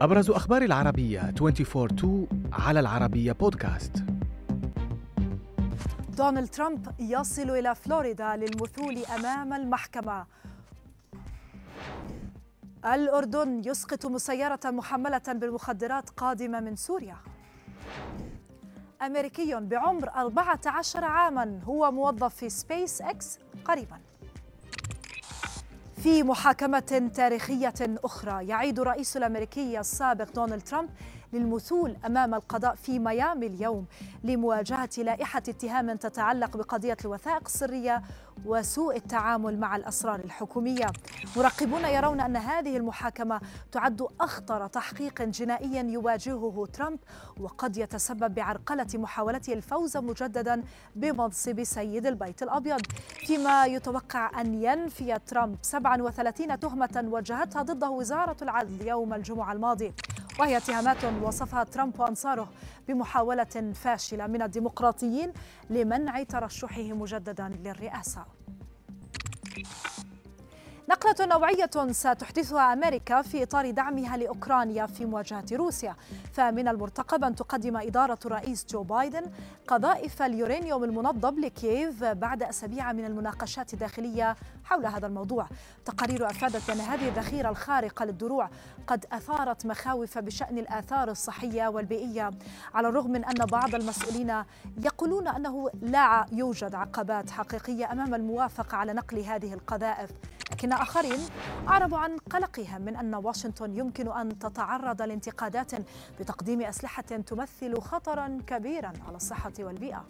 أبرز أخبار العربية 24 على العربية بودكاست. دونالد ترامب يصل إلى فلوريدا للمثول أمام المحكمة. الأردن يسقط مسيرة محملة بالمخدرات قادمة من سوريا. أمريكي بعمر 14 عاما هو موظف في سبيس إكس قريبا. في محاكمة تاريخية أخرى. يعيد الرئيس الأمريكي السابق دونالد ترامب للمثول أمام القضاء في ميامي اليوم لمواجهة لائحة اتهام تتعلق بقضية الوثائق السرية وسوء التعامل مع الأسرار الحكومية. مراقبون يرون أن هذه المحاكمة تعد أخطر تحقيق جنائي يواجهه ترامب وقد يتسبب بعرقلة محاولته الفوز مجددا بمنصب سيد البيت الأبيض، فيما يتوقع أن ينفي ترامب 37 تهمة وجهتها ضده وزارة العدل يوم الجمعة الماضي. وهي اتهامات وصفها ترامب وأنصاره بمحاولة فاشلة من الديمقراطيين لمنع ترشحه مجددا للرئاسة. نقلة نوعية ستحدثها أمريكا في إطار دعمها لأوكرانيا في مواجهة روسيا. فمن المرتقب أن تقدم إدارة الرئيس جو بايدن قذائف اليورانيوم المنضب لكييف بعد أسابيع من المناقشات الداخلية حول هذا الموضوع. تقارير أفادت أن هذه الذخيرة الخارقة للدروع قد أثارت مخاوف بشأن الآثار الصحية والبيئية. على الرغم من أن بعض المسؤولين يقولون أنه لا يوجد عقبات حقيقية أمام الموافقة على نقل هذه القذائف لكن آخرين أعربوا عن قلقهم من أن واشنطن يمكن أن تتعرض لانتقادات بتقديم أسلحة تمثل خطرا كبيرا على الصحة والبيئة.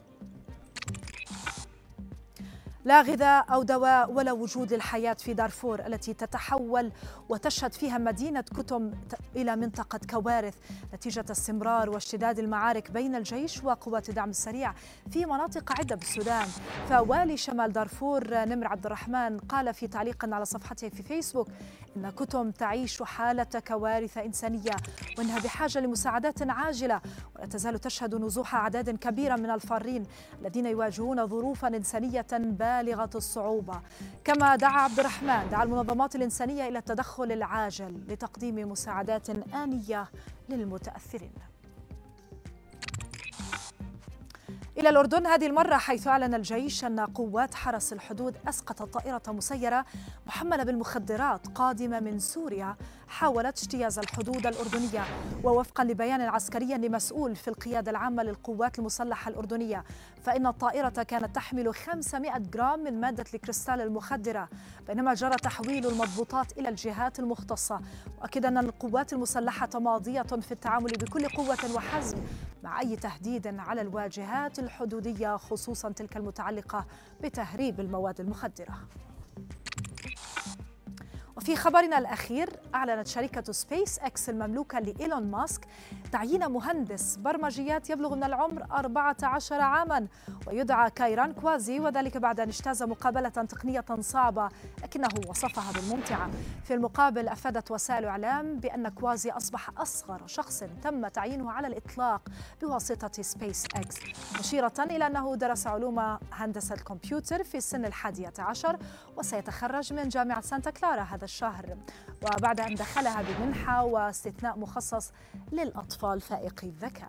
لا غذاء أو دواء ولا وجود الحياة في دارفور التي تتحول وتشهد فيها مدينة كتم إلى منطقة كوارث. نتيجة استمرار واشتداد المعارك بين الجيش وقوات الدعم السريع في مناطق عدة بالسودان. فوالي شمال دارفور نمر عبد الرحمن قال في تعليق على صفحته في فيسبوك إن كتم تعيش حالة كوارث إنسانية وإنها بحاجة لمساعدات عاجلة ولا تزال تشهد نزوح أعداد كبيرة من الفارين الذين يواجهون ظروفا إنسانية بالغة الصعوبة. كما دعا عبد الرحمن دعا المنظمات الإنسانية إلى التدخل العاجل لتقديم مساعدات آنية للمتأثرين. إلى الأردن هذه المرة حيث أعلن الجيش أن قوات حرس الحدود أسقطت طائرة مسيرة محملة بالمخدرات قادمة من سوريا حاولت اجتياز الحدود الأردنية. ووفقا لبيان عسكري لمسؤول في القيادة العامة للقوات المسلحة الأردنية فإن الطائرة كانت تحمل 500 جرام من مادة الكريستال المخدرة بينما جرى تحويل المضبوطات إلى الجهات المختصة. وأكد أن القوات المسلحة ماضية في التعامل بكل قوة وحزم مع أي تهديد على الواجهات الحدودية خصوصا تلك المتعلقة بتهريب المواد المخدرة. وفي خبرنا الأخير أعلنت شركة سبيس إكس المملوكة لإيلون ماسك تعيين مهندس برمجيات يبلغ من العمر 14 عاما ويدعى كايران كوازي وذلك بعد أن اجتاز مقابلة تقنية صعبة لكنه وصفها بالممتعة. في المقابل أفادت وسائل إعلام بأن كوازي أصبح أصغر شخص تم تعيينه على الإطلاق بواسطة سبيس إكس مشيرة إلى أنه درس علوم هندسة الكمبيوتر في سن الحادية عشر وسيتخرج من جامعة سانتا كلارا. هذا الشهر. وبعد أن دخلها بمنحة واستثناء مخصص للأطفال فائقي الذكاء.